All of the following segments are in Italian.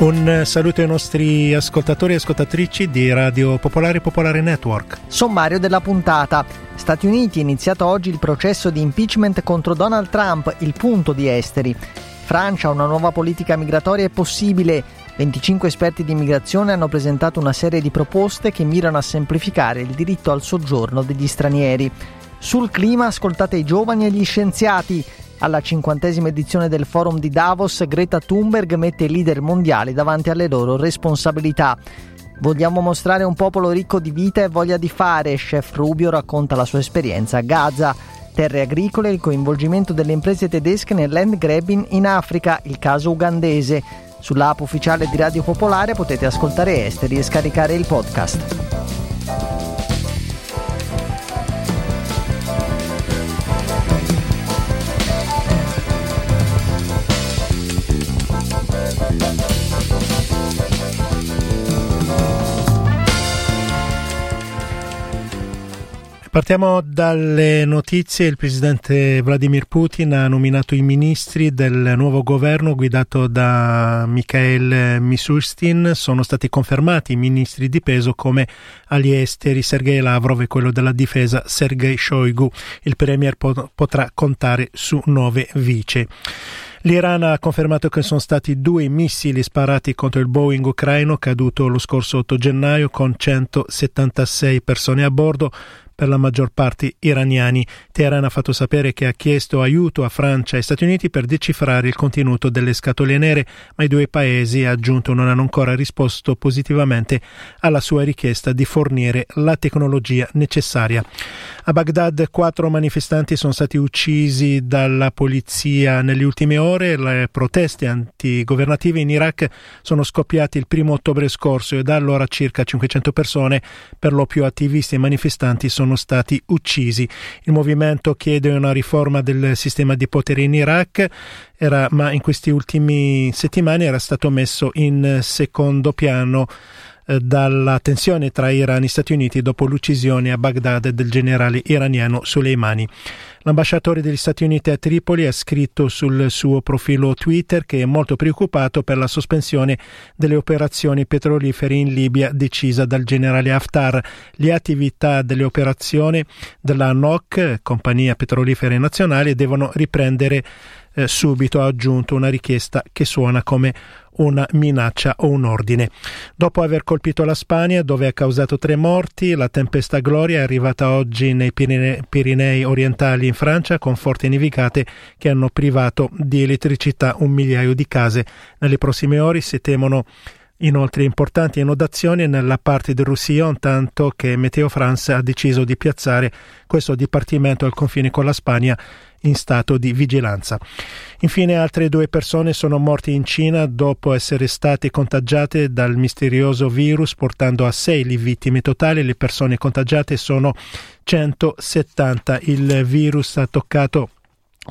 Un saluto ai nostri ascoltatori e ascoltatrici di Radio Popolare Popolare Network. Sommario della puntata. Stati Uniti è iniziato oggi il processo di impeachment contro Donald Trump, il punto di esteri. Francia, una nuova politica migratoria è possibile. 25 esperti di immigrazione hanno presentato una serie di proposte che mirano a semplificare il diritto al soggiorno degli stranieri. Sul clima ascoltate i giovani e gli scienziati. Alla cinquantesima edizione del forum di Davos, Greta Thunberg mette i leader mondiali davanti alle loro responsabilità. Vogliamo mostrare un popolo ricco di vita e voglia di fare, Chef Rubio racconta la sua esperienza a Gaza. Terre agricole e il coinvolgimento delle imprese tedesche nel land grabbing in Africa, il caso ugandese. Sull'app ufficiale di Radio Popolare potete ascoltare esteri e scaricare il podcast. Partiamo dalle notizie. Il presidente Vladimir Putin ha nominato i ministri del nuovo governo guidato da Mikhail Mishustin. Sono stati confermati i ministri di peso come agli esteri Sergei Lavrov e quello della difesa Sergei Shoigu. Il premier potrà contare su nove vice. L'Iran ha confermato che sono stati due missili sparati contro il Boeing ucraino caduto lo scorso 8 gennaio con 176 persone a bordo per la maggior parte iraniani. Teheran ha fatto sapere che ha chiesto aiuto a Francia e Stati Uniti per decifrare il contenuto delle scatole nere, ma i due paesi, ha aggiunto, non hanno ancora risposto positivamente alla sua richiesta di fornire la tecnologia necessaria. A Baghdad quattro manifestanti sono stati uccisi dalla polizia nelle ultime ore. Le proteste antigovernative in Iraq sono scoppiate il primo ottobre scorso e da allora circa 500 persone, per lo più attivisti e manifestanti, sono stati uccisi. Il movimento chiede una riforma del sistema di potere in Iraq, era, ma in questi ultimi settimane era stato messo in secondo piano eh, dalla tensione tra Iran e Stati Uniti dopo l'uccisione a Baghdad del generale iraniano Soleimani. L'ambasciatore degli Stati Uniti a Tripoli ha scritto sul suo profilo Twitter che è molto preoccupato per la sospensione delle operazioni petrolifere in Libia decisa dal generale Haftar. Le attività delle operazioni della NOC, Compagnia Petrolifera Nazionale, devono riprendere eh, subito ha aggiunto una richiesta che suona come una minaccia o un ordine. Dopo aver colpito la Spagna, dove ha causato tre morti, la tempesta Gloria è arrivata oggi nei Pirinei, Pirinei orientali in Francia con forti nevicate che hanno privato di elettricità un migliaio di case. Nelle prossime ore si temono Inoltre importanti inondazioni nella parte del Roussillon, tanto che Meteo France ha deciso di piazzare questo dipartimento al confine con la Spagna in stato di vigilanza. Infine altre due persone sono morte in Cina dopo essere state contagiate dal misterioso virus, portando a sei le vittime totali. Le persone contagiate sono 170. Il virus ha toccato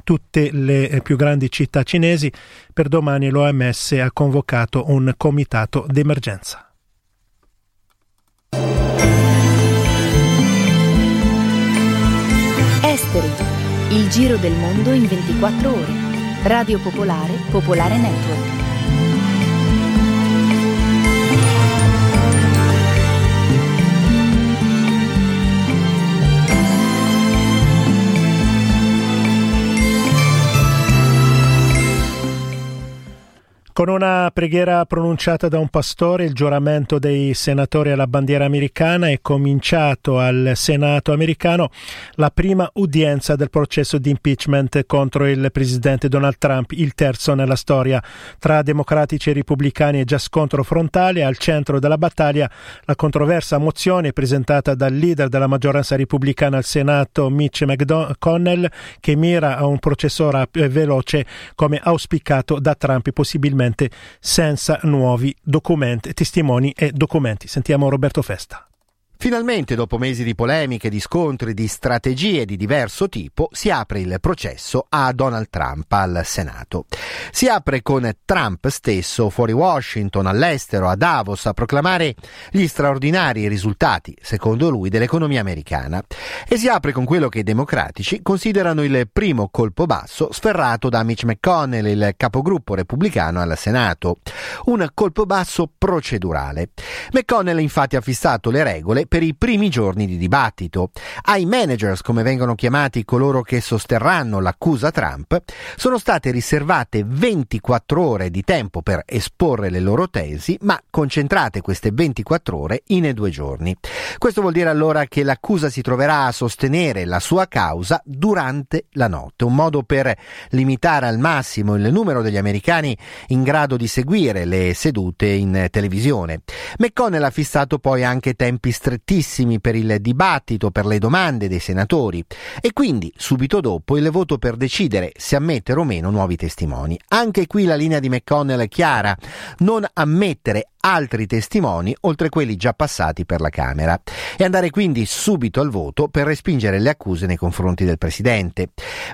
tutte le più grandi città cinesi. Per domani l'OMS ha convocato un comitato d'emergenza. Esteri il giro del mondo in 24 ore. Radio Popolare, Popolare Network. Con una preghiera pronunciata da un pastore, il giuramento dei senatori alla bandiera americana è cominciato al Senato americano la prima udienza del processo di impeachment contro il presidente Donald Trump, il terzo nella storia. Tra democratici e repubblicani è già scontro frontale, al centro della battaglia la controversa mozione presentata dal leader della maggioranza repubblicana al Senato, Mitch McConnell, che mira a un processo veloce come auspicato da Trump, possibilmente ovviamente senza nuovi documenti, testimoni e documenti. Sentiamo Roberto Festa. Finalmente, dopo mesi di polemiche, di scontri, di strategie di diverso tipo, si apre il processo a Donald Trump al Senato. Si apre con Trump stesso fuori Washington, all'estero, a Davos, a proclamare gli straordinari risultati, secondo lui, dell'economia americana. E si apre con quello che i democratici considerano il primo colpo basso sferrato da Mitch McConnell, il capogruppo repubblicano al Senato. Un colpo basso procedurale. McConnell infatti ha fissato le regole per i primi giorni di dibattito. Ai managers, come vengono chiamati coloro che sosterranno l'accusa Trump, sono state riservate 24 ore di tempo per esporre le loro tesi, ma concentrate queste 24 ore in due giorni. Questo vuol dire allora che l'accusa si troverà a sostenere la sua causa durante la notte, un modo per limitare al massimo il numero degli americani in grado di seguire le sedute in televisione. McConnell ha fissato poi anche tempi strettissimi strettissimi per il dibattito, per le domande dei senatori e quindi subito dopo il voto per decidere se ammettere o meno nuovi testimoni. Anche qui la linea di McConnell è chiara, non ammettere altri testimoni oltre quelli già passati per la Camera e andare quindi subito al voto per respingere le accuse nei confronti del Presidente.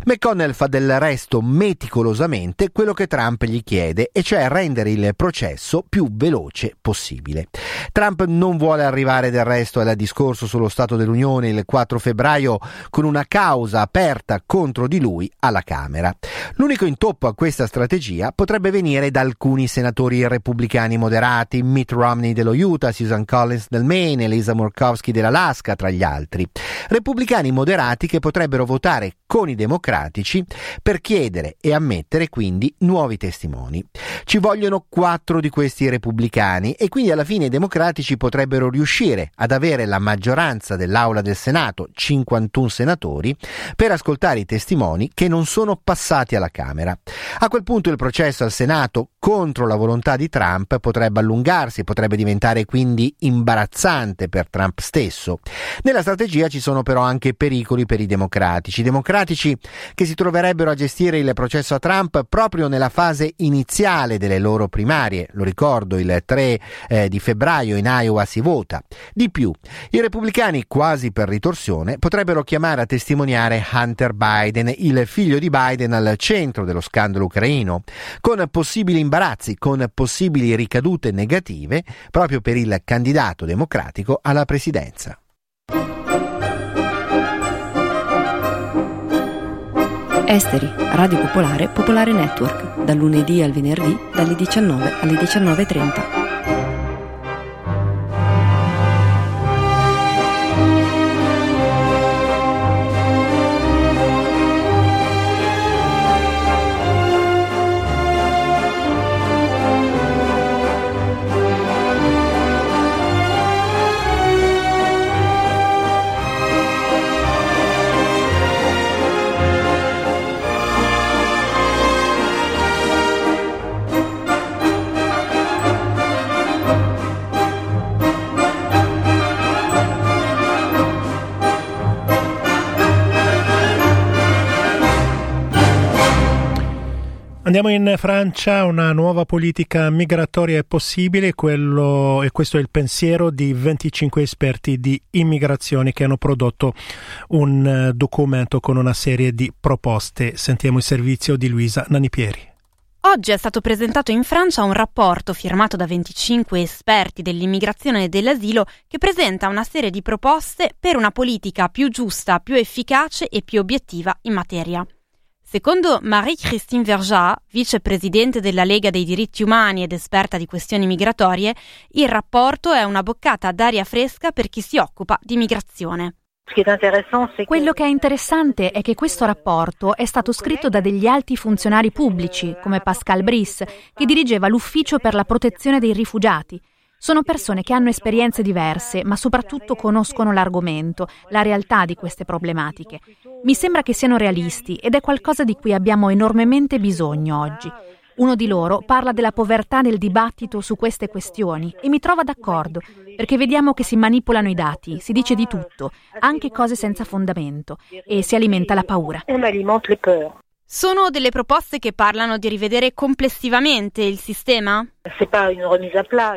McConnell fa del resto meticolosamente quello che Trump gli chiede e cioè rendere il processo più veloce possibile. Trump non vuole arrivare del resto al discorso sullo Stato dell'Unione il 4 febbraio con una causa aperta contro di lui alla Camera. L'unico intoppo a questa strategia potrebbe venire da alcuni senatori repubblicani moderati Mitt Romney dello Utah, Susan Collins del Maine, Elisa Murkowski dell'Alaska, tra gli altri. Repubblicani moderati che potrebbero votare con i democratici per chiedere e ammettere quindi nuovi testimoni. Ci vogliono quattro di questi repubblicani e quindi alla fine i democratici potrebbero riuscire ad avere la maggioranza dell'Aula del Senato, 51 senatori, per ascoltare i testimoni che non sono passati alla Camera. A quel punto il processo al Senato contro la volontà di Trump potrebbe allungarsi, potrebbe diventare quindi imbarazzante per Trump stesso. Nella strategia ci sono però anche pericoli per i democratici. Democratici che si troverebbero a gestire il processo a Trump proprio nella fase iniziale delle loro primarie. Lo ricordo, il 3 eh, di febbraio in Iowa si vota. Di più, i repubblicani, quasi per ritorsione, potrebbero chiamare a testimoniare Hunter Biden, il figlio di Biden al centro dello scandalo ucraino, con possibili imbarazzi con possibili ricadute negative proprio per il candidato democratico alla presidenza. Esteri, Radio Popolare, Popolare Network, dal lunedì al venerdì dalle 19 alle 19.30. Andiamo in Francia, una nuova politica migratoria è possibile quello, e questo è il pensiero di 25 esperti di immigrazione che hanno prodotto un eh, documento con una serie di proposte. Sentiamo il servizio di Luisa Nanipieri. Oggi è stato presentato in Francia un rapporto firmato da 25 esperti dell'immigrazione e dell'asilo che presenta una serie di proposte per una politica più giusta, più efficace e più obiettiva in materia. Secondo Marie-Christine Verjat, vicepresidente della Lega dei diritti umani ed esperta di questioni migratorie, il rapporto è una boccata d'aria fresca per chi si occupa di migrazione. Quello che è interessante è che questo rapporto è stato scritto da degli alti funzionari pubblici, come Pascal Brice, che dirigeva l'Ufficio per la protezione dei rifugiati, sono persone che hanno esperienze diverse, ma soprattutto conoscono l'argomento, la realtà di queste problematiche. Mi sembra che siano realisti ed è qualcosa di cui abbiamo enormemente bisogno oggi. Uno di loro parla della povertà nel dibattito su queste questioni e mi trova d'accordo, perché vediamo che si manipolano i dati, si dice di tutto, anche cose senza fondamento, e si alimenta la paura. Sono delle proposte che parlano di rivedere complessivamente il sistema?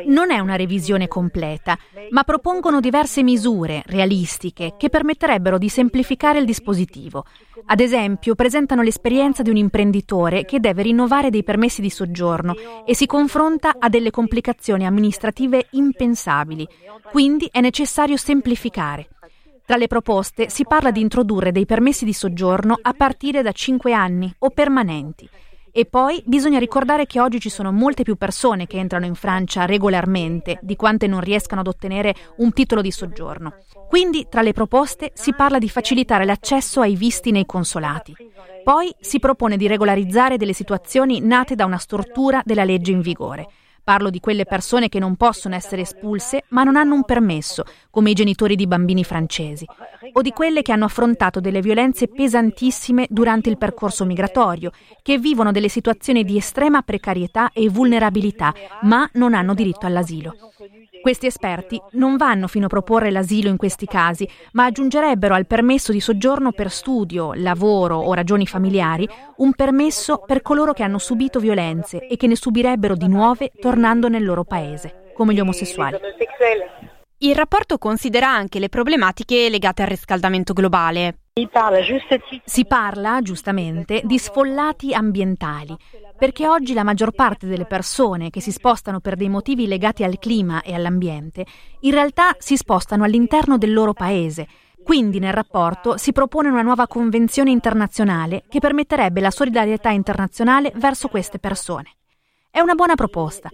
Non è una revisione completa, ma propongono diverse misure realistiche che permetterebbero di semplificare il dispositivo. Ad esempio, presentano l'esperienza di un imprenditore che deve rinnovare dei permessi di soggiorno e si confronta a delle complicazioni amministrative impensabili. Quindi è necessario semplificare. Tra le proposte si parla di introdurre dei permessi di soggiorno a partire da 5 anni o permanenti. E poi bisogna ricordare che oggi ci sono molte più persone che entrano in Francia regolarmente di quante non riescano ad ottenere un titolo di soggiorno. Quindi tra le proposte si parla di facilitare l'accesso ai visti nei consolati. Poi si propone di regolarizzare delle situazioni nate da una stortura della legge in vigore. Parlo di quelle persone che non possono essere espulse ma non hanno un permesso, come i genitori di bambini francesi, o di quelle che hanno affrontato delle violenze pesantissime durante il percorso migratorio, che vivono delle situazioni di estrema precarietà e vulnerabilità, ma non hanno diritto all'asilo. Questi esperti non vanno fino a proporre l'asilo in questi casi, ma aggiungerebbero al permesso di soggiorno per studio, lavoro o ragioni familiari un permesso per coloro che hanno subito violenze e che ne subirebbero di nuove tornando nel loro paese, come gli omosessuali. Il rapporto considera anche le problematiche legate al riscaldamento globale. Si parla, giustamente, di sfollati ambientali, perché oggi la maggior parte delle persone che si spostano per dei motivi legati al clima e all'ambiente, in realtà si spostano all'interno del loro paese. Quindi nel rapporto si propone una nuova convenzione internazionale che permetterebbe la solidarietà internazionale verso queste persone. È una buona proposta,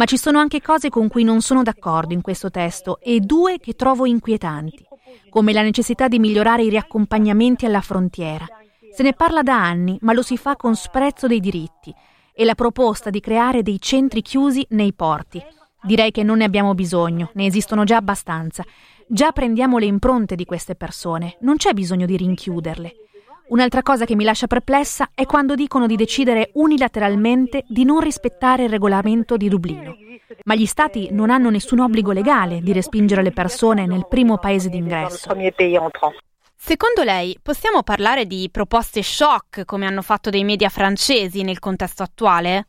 ma ci sono anche cose con cui non sono d'accordo in questo testo e due che trovo inquietanti, come la necessità di migliorare i riaccompagnamenti alla frontiera. Se ne parla da anni, ma lo si fa con sprezzo dei diritti, e la proposta di creare dei centri chiusi nei porti. Direi che non ne abbiamo bisogno, ne esistono già abbastanza. Già prendiamo le impronte di queste persone, non c'è bisogno di rinchiuderle. Un'altra cosa che mi lascia perplessa è quando dicono di decidere unilateralmente di non rispettare il regolamento di Dublino. Ma gli Stati non hanno nessun obbligo legale di respingere le persone nel primo paese d'ingresso. Secondo lei possiamo parlare di proposte shock come hanno fatto dei media francesi nel contesto attuale?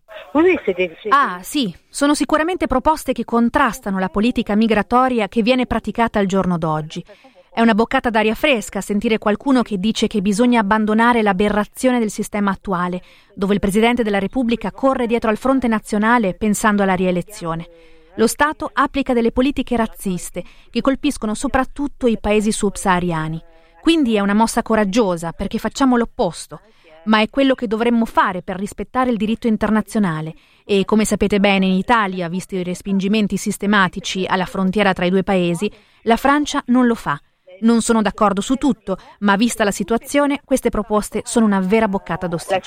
Ah sì, sono sicuramente proposte che contrastano la politica migratoria che viene praticata al giorno d'oggi. È una boccata d'aria fresca sentire qualcuno che dice che bisogna abbandonare l'aberrazione del sistema attuale, dove il Presidente della Repubblica corre dietro al fronte nazionale pensando alla rielezione. Lo Stato applica delle politiche razziste che colpiscono soprattutto i paesi subsahariani. Quindi è una mossa coraggiosa perché facciamo l'opposto, ma è quello che dovremmo fare per rispettare il diritto internazionale e, come sapete bene, in Italia, visti i respingimenti sistematici alla frontiera tra i due paesi, la Francia non lo fa non sono d'accordo su tutto, ma vista la situazione, queste proposte sono una vera boccata d'ossigeno.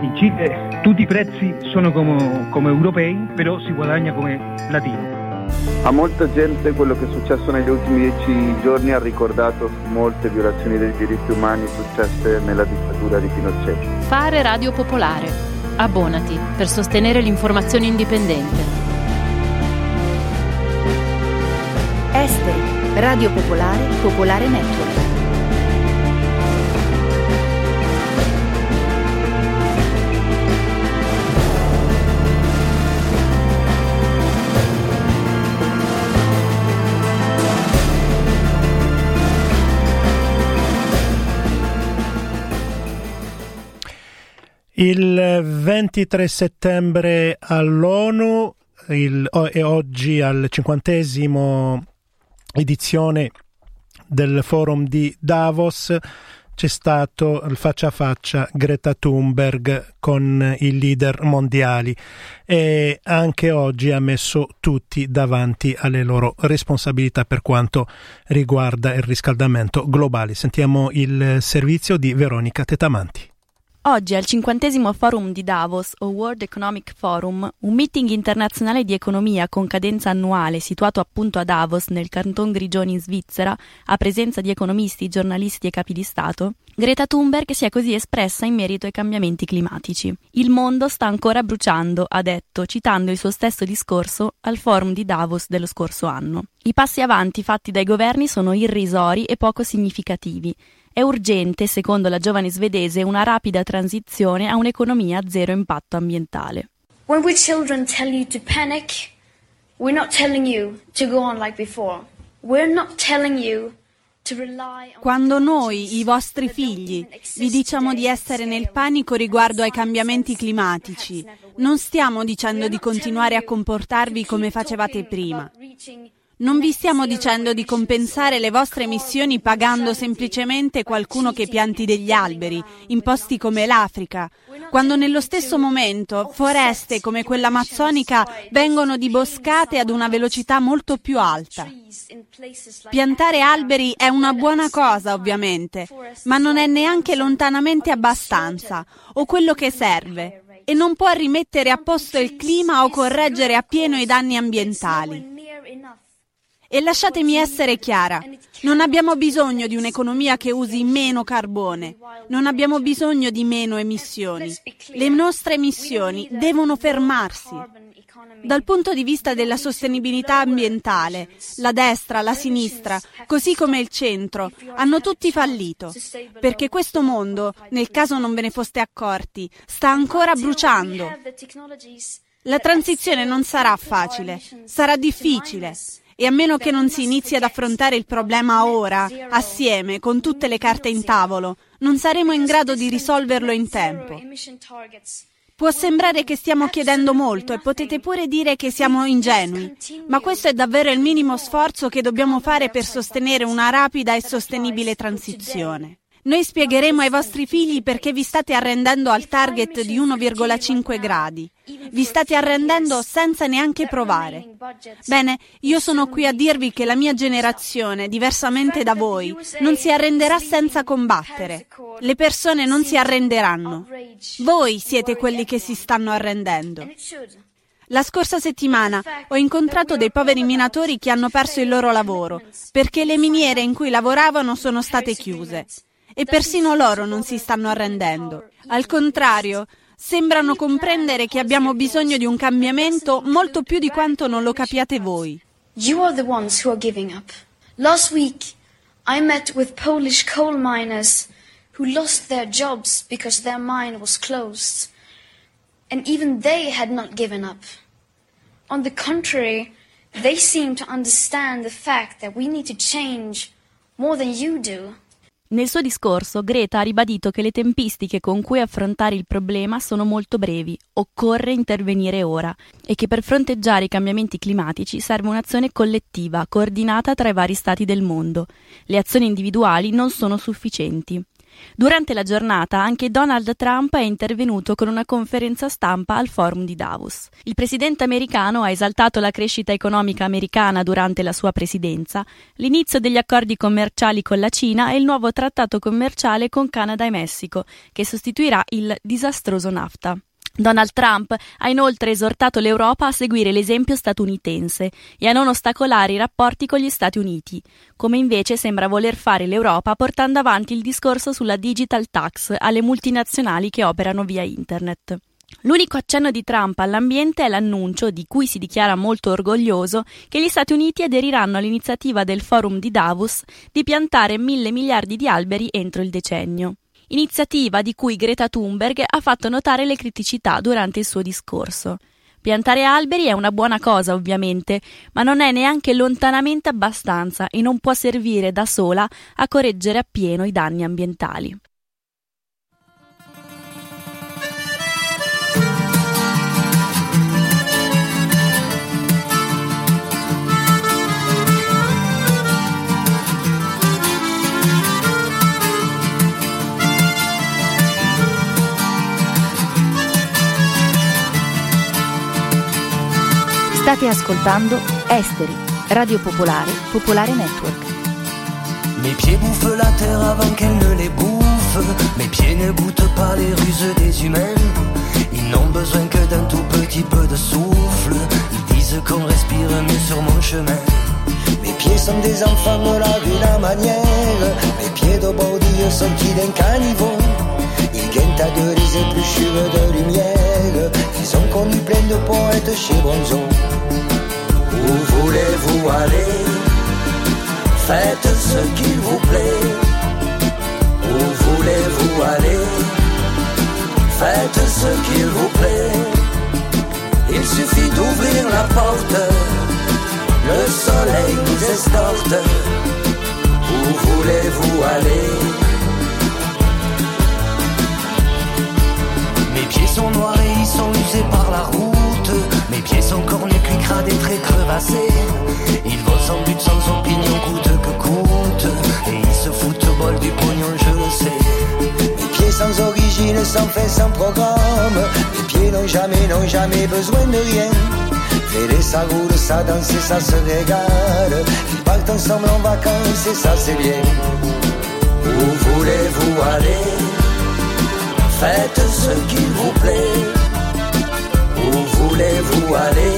In Cile tutti i prezzi sono come, come europei, però si guadagna come latino. A molta gente quello che è successo negli ultimi dieci giorni ha ricordato molte violazioni dei diritti umani successe nella dittatura di Pinochet. Fare Radio Popolare. Abbonati per sostenere l'informazione indipendente. Esteri, Radio Popolare, Popolare Network. Il 23 settembre all'ONU il, e oggi al cinquantesimo edizione del forum di Davos c'è stato il faccia a faccia Greta Thunberg con i leader mondiali e anche oggi ha messo tutti davanti alle loro responsabilità per quanto riguarda il riscaldamento globale. Sentiamo il servizio di Veronica Tetamanti. Oggi al cinquantesimo forum di Davos, o World Economic Forum, un meeting internazionale di economia con cadenza annuale situato appunto a Davos, nel canton Grigioni in Svizzera, a presenza di economisti, giornalisti e capi di Stato, Greta Thunberg si è così espressa in merito ai cambiamenti climatici. Il mondo sta ancora bruciando, ha detto, citando il suo stesso discorso al forum di Davos dello scorso anno. I passi avanti fatti dai governi sono irrisori e poco significativi È urgente, secondo la giovane svedese, una rapida transizione a un'economia a zero impatto ambientale. When we children tell you to panic, we're not telling you to go on like before. We're not telling you quando noi, i vostri figli, vi diciamo di essere nel panico riguardo ai cambiamenti climatici, non stiamo dicendo di continuare a comportarvi come facevate prima. Non vi stiamo dicendo di compensare le vostre emissioni pagando semplicemente qualcuno che pianti degli alberi, in posti come l'Africa, quando nello stesso momento foreste come quella amazzonica vengono diboscate ad una velocità molto più alta. Piantare alberi è una buona cosa, ovviamente, ma non è neanche lontanamente abbastanza, o quello che serve, e non può rimettere a posto il clima o correggere appieno i danni ambientali. E lasciatemi essere chiara, non abbiamo bisogno di un'economia che usi meno carbone, non abbiamo bisogno di meno emissioni. Le nostre emissioni devono fermarsi. Dal punto di vista della sostenibilità ambientale, la destra, la sinistra, così come il centro, hanno tutti fallito, perché questo mondo, nel caso non ve ne foste accorti, sta ancora bruciando. La transizione non sarà facile, sarà difficile e a meno che non si inizi ad affrontare il problema ora, assieme, con tutte le carte in tavolo, non saremo in grado di risolverlo in tempo. Può sembrare che stiamo chiedendo molto e potete pure dire che siamo ingenui, ma questo è davvero il minimo sforzo che dobbiamo fare per sostenere una rapida e sostenibile transizione. Noi spiegheremo ai vostri figli perché vi state arrendendo al target di 1,5 gradi. Vi state arrendendo senza neanche provare. Bene, io sono qui a dirvi che la mia generazione, diversamente da voi, non si arrenderà senza combattere. Le persone non si arrenderanno. Voi siete quelli che si stanno arrendendo. La scorsa settimana ho incontrato dei poveri minatori che hanno perso il loro lavoro perché le miniere in cui lavoravano sono state chiuse e persino loro non si stanno arrendendo. Al contrario, sembrano comprendere che abbiamo bisogno di un cambiamento molto più di quanto non lo capiate voi. You are the ones who are giving up. Last week I met with Polish coal miners who lost their jobs because their mine was closed. And even they had not given up. On the contrary, they seem to understand the fact that we need to change more than you do. Nel suo discorso Greta ha ribadito che le tempistiche con cui affrontare il problema sono molto brevi, occorre intervenire ora e che per fronteggiare i cambiamenti climatici serve un'azione collettiva, coordinata tra i vari stati del mondo. Le azioni individuali non sono sufficienti. Durante la giornata anche Donald Trump è intervenuto con una conferenza stampa al forum di Davos. Il presidente americano ha esaltato la crescita economica americana durante la sua presidenza, l'inizio degli accordi commerciali con la Cina e il nuovo trattato commerciale con Canada e Messico, che sostituirà il disastroso NAFTA. Donald Trump ha inoltre esortato l'Europa a seguire l'esempio statunitense e a non ostacolare i rapporti con gli Stati Uniti, come invece sembra voler fare l'Europa portando avanti il discorso sulla digital tax alle multinazionali che operano via Internet. L'unico accenno di Trump all'ambiente è l'annuncio, di cui si dichiara molto orgoglioso, che gli Stati Uniti aderiranno all'iniziativa del Forum di Davos di piantare mille miliardi di alberi entro il decennio iniziativa di cui Greta Thunberg ha fatto notare le criticità durante il suo discorso. Piantare alberi è una buona cosa, ovviamente, ma non è neanche lontanamente abbastanza e non può servire da sola a correggere appieno i danni ambientali. State ascoltando Esteri, Radio Popolare, Popolare Network. Mes pieds bouffent la terre avant qu'elle ne les bouffe. Mes pieds ne goûtent pas les ruses des humains. Ils n'ont besoin que d'un tout petit peu de souffle. Ils disent qu'on respire mieux sur mon chemin. Mes pieds sont des enfants de la ville manière. Mes pieds de baudille sortis d'un caniveau. Ils gagnent à de les épluchures de lumière. Ils ont connu plein de poètes chez Bronzo. Où voulez-vous aller? Faites ce qu'il vous plaît. Où voulez-vous aller? Faites ce qu'il vous plaît. Il suffit d'ouvrir la porte. Le soleil nous escorte. Où voulez-vous aller? Mes pieds sont noirs et ils sont usés par la route. Mes pieds sont cornus, cuits et très crevassés. Ils volent sans but, sans opinion, coûte que coûte. Et ils se foutent au bol du pognon, je le sais. Mes pieds sans origine, sans fait, sans programme. Mes pieds n'ont jamais, n'ont jamais besoin de rien. Fais ça roule, ça danse, ça se régale. Ils partent ensemble en vacances et ça c'est bien. Où voulez-vous aller? Faites ce qu'il vous plaît. Où voulez-vous aller?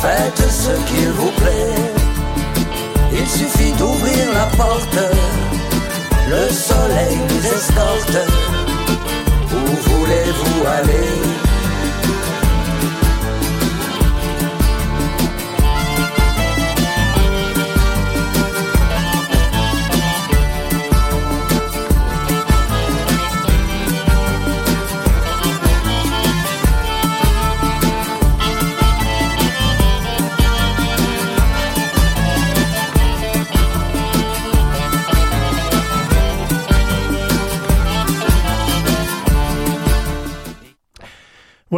Faites ce qu'il vous plaît. Il suffit d'ouvrir la porte. Le soleil nous escorte. Où voulez-vous aller?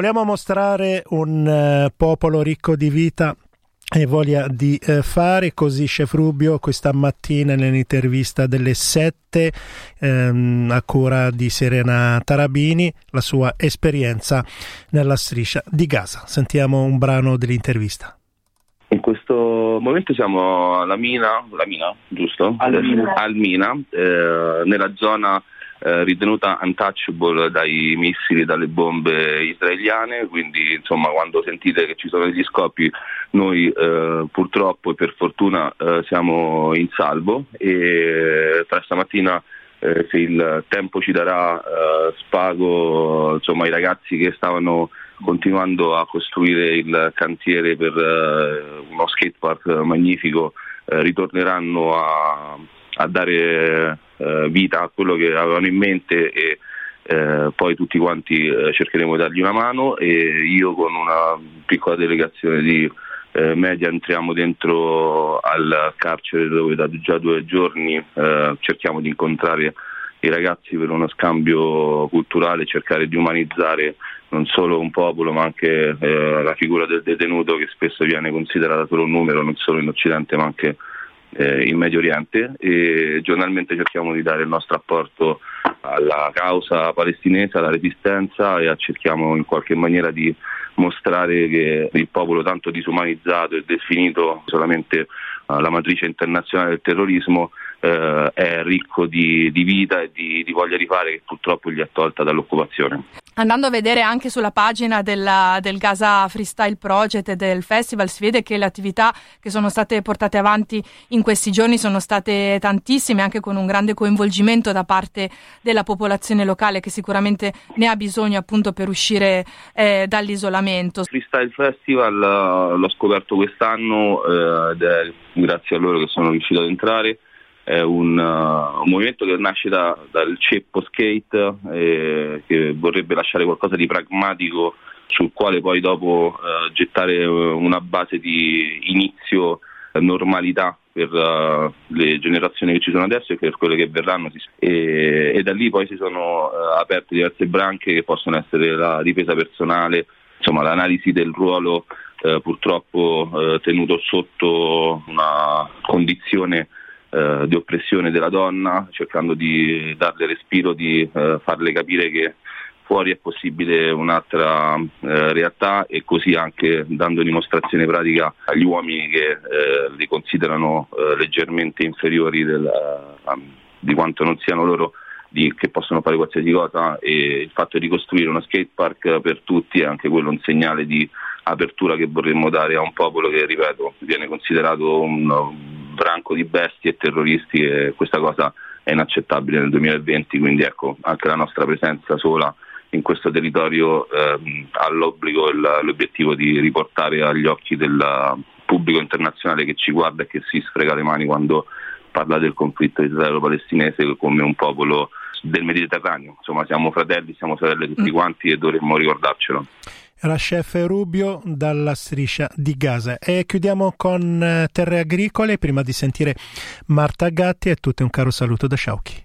Vogliamo mostrare un uh, popolo ricco di vita e voglia di uh, fare così Chef Rubio questa mattina nell'intervista delle 7 ehm, a cura di Serena Tarabini la sua esperienza nella striscia di Gaza. Sentiamo un brano dell'intervista. In questo momento siamo alla Mina, la Mina giusto? Al Mina, Al Mina eh, nella zona eh, ritenuta untouchable dai missili e dalle bombe israeliane, quindi insomma quando sentite che ci sono degli scoppi noi eh, purtroppo e per fortuna eh, siamo in salvo e tra stamattina eh, se il tempo ci darà eh, spago insomma, i ragazzi che stavano continuando a costruire il cantiere per uno skatepark magnifico ritorneranno a, a dare eh, vita a quello che avevano in mente e eh, poi tutti quanti eh, cercheremo di dargli una mano e io con una piccola delegazione di eh, media entriamo dentro al carcere dove da già due giorni eh, cerchiamo di incontrare i ragazzi per uno scambio culturale, cercare di umanizzare non solo un popolo ma anche eh, la figura del detenuto che spesso viene considerata solo un numero non solo in Occidente ma anche eh, in Medio Oriente e giornalmente cerchiamo di dare il nostro apporto alla causa palestinese, alla resistenza e cerchiamo in qualche maniera di mostrare che il popolo tanto disumanizzato e definito solamente uh, la matrice internazionale del terrorismo uh, è ricco di, di vita e di, di, voglia di fare che purtroppo gli è tolta dall'occupazione. Andando a vedere anche sulla pagina della, del Gaza Freestyle Project e del festival si vede che le attività che sono state portate avanti in questi giorni sono state tantissime, anche con un grande coinvolgimento da parte della popolazione locale che sicuramente ne ha bisogno appunto per uscire eh, dall'isolamento. Freestyle Festival uh, l'ho scoperto quest'anno uh, ed è grazie a loro che sono riuscito ad entrare è un, uh, un, movimento che nasce da, dal ceppo skate eh, che vorrebbe lasciare qualcosa di pragmatico sul quale poi dopo uh, gettare una base di inizio uh, normalità per le generazioni che ci sono adesso e per quelle che verranno. E, e da lì poi si sono aperte diverse branche che possono essere la difesa personale, insomma l'analisi del ruolo purtroppo tenuto sotto una condizione eh, di oppressione della donna, cercando di darle respiro, di eh, farle capire che fuori è possibile un'altra eh, realtà e così anche dando dimostrazione pratica agli uomini che eh, li considerano eh, leggermente inferiori del, di quanto non siano loro di, che possono fare qualsiasi cosa. E il fatto di costruire uno skatepark per tutti è anche quello un segnale di apertura che vorremmo dare a un popolo che, ripeto, viene considerato un branco di bestie e terroristi e questa cosa è inaccettabile nel 2020, quindi ecco, anche la nostra presenza sola in questo territorio ehm, ha l'obbligo e l'obiettivo di riportare agli occhi del pubblico internazionale che ci guarda e che si sfrega le mani quando parla del conflitto israelo-palestinese come un popolo del Mediterraneo. Insomma, siamo fratelli, siamo sorelle tutti mm. quanti e dovremmo ricordarcelo. Era chef Rubio dalla striscia di Gaza. E chiudiamo con eh, Terre Agricole prima di sentire Marta Gatti e tutto un caro saluto da Sciauchi.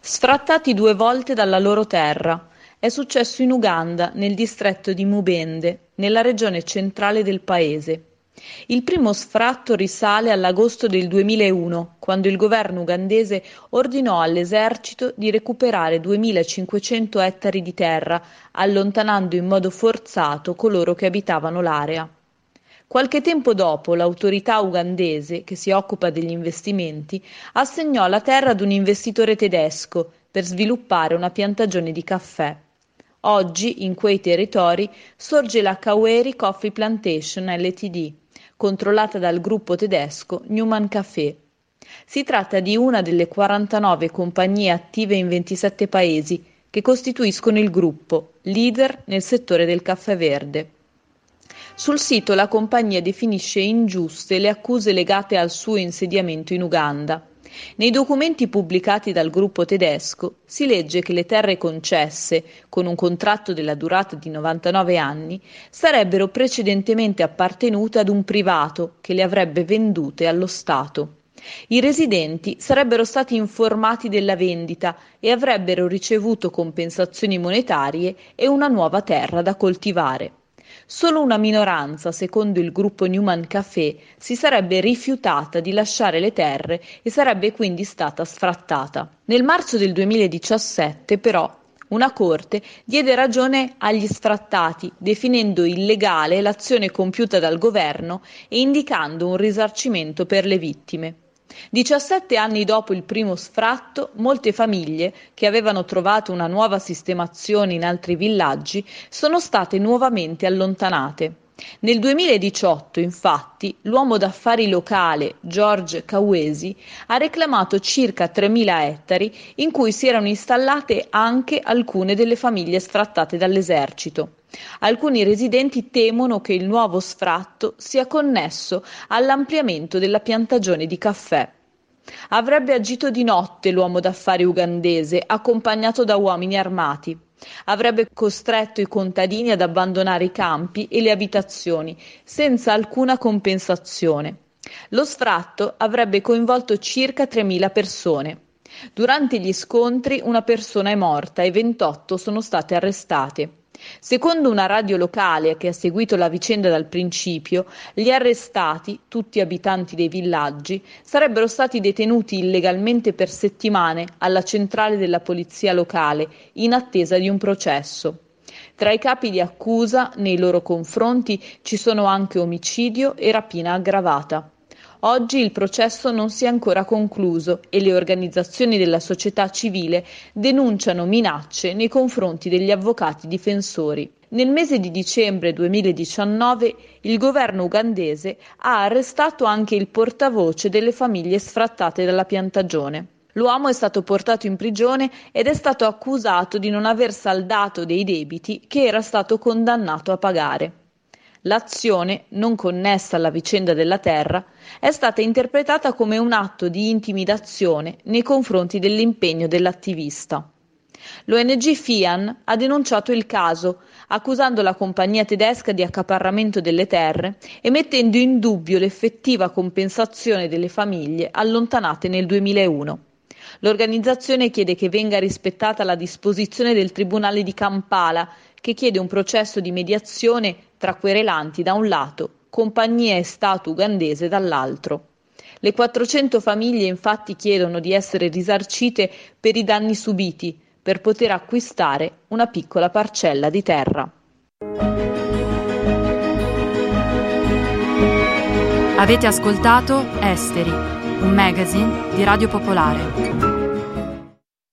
Sfrattati due volte dalla loro terra. È successo in Uganda, nel distretto di Mubende, nella regione centrale del paese. Il primo sfratto risale all'agosto del 2001, quando il governo ugandese ordinò all'esercito di recuperare 2.500 ettari di terra, allontanando in modo forzato coloro che abitavano l'area. Qualche tempo dopo l'autorità ugandese, che si occupa degli investimenti, assegnò la terra ad un investitore tedesco per sviluppare una piantagione di caffè. Oggi in quei territori sorge la Kaweri Coffee Plantation Ltd, controllata dal gruppo tedesco Newman Café. Si tratta di una delle 49 compagnie attive in 27 paesi che costituiscono il gruppo, leader nel settore del caffè verde. Sul sito la compagnia definisce ingiuste le accuse legate al suo insediamento in Uganda. Nei documenti pubblicati dal gruppo tedesco si legge che le terre concesse, con un contratto della durata di 99 anni, sarebbero precedentemente appartenute ad un privato che le avrebbe vendute allo Stato. I residenti sarebbero stati informati della vendita e avrebbero ricevuto compensazioni monetarie e una nuova terra da coltivare. Solo una minoranza, secondo il gruppo Newman Café, si sarebbe rifiutata di lasciare le terre e sarebbe quindi stata sfrattata. Nel marzo del 2017, però, una corte diede ragione agli sfrattati, definendo illegale l'azione compiuta dal governo e indicando un risarcimento per le vittime. 17 anni dopo il primo sfratto, molte famiglie, che avevano trovato una nuova sistemazione in altri villaggi, sono state nuovamente allontanate. Nel 2018, infatti, l'uomo d'affari locale George Cawesi ha reclamato circa 3.000 ettari in cui si erano installate anche alcune delle famiglie sfrattate dall'esercito. Alcuni residenti temono che il nuovo sfratto sia connesso all'ampliamento della piantagione di caffè. Avrebbe agito di notte l'uomo d'affari ugandese, accompagnato da uomini armati. Avrebbe costretto i contadini ad abbandonare i campi e le abitazioni, senza alcuna compensazione. Lo sfratto avrebbe coinvolto circa 3.000 persone. Durante gli scontri una persona è morta e 28 sono state arrestate. Secondo una radio locale che ha seguito la vicenda dal principio, gli arrestati, tutti abitanti dei villaggi, sarebbero stati detenuti illegalmente per settimane alla centrale della polizia locale in attesa di un processo. Tra i capi di accusa nei loro confronti ci sono anche omicidio e rapina aggravata. Oggi il processo non si è ancora concluso e le organizzazioni della società civile denunciano minacce nei confronti degli avvocati difensori. Nel mese di dicembre 2019 il governo ugandese ha arrestato anche il portavoce delle famiglie sfrattate dalla piantagione. L'uomo è stato portato in prigione ed è stato accusato di non aver saldato dei debiti che era stato condannato a pagare. L'azione, non connessa alla vicenda della terra, è stata interpretata come un atto di intimidazione nei confronti dell'impegno dell'attivista. L'ONG FIAN ha denunciato il caso, accusando la compagnia tedesca di accaparramento delle terre e mettendo in dubbio l'effettiva compensazione delle famiglie allontanate nel 2001. L'organizzazione chiede che venga rispettata la disposizione del Tribunale di Kampala, che chiede un processo di mediazione tra querelanti da un lato, compagnia e Stato ugandese dall'altro. Le 400 famiglie infatti chiedono di essere risarcite per i danni subiti, per poter acquistare una piccola parcella di terra. Avete ascoltato Esteri, un magazine di Radio Popolare.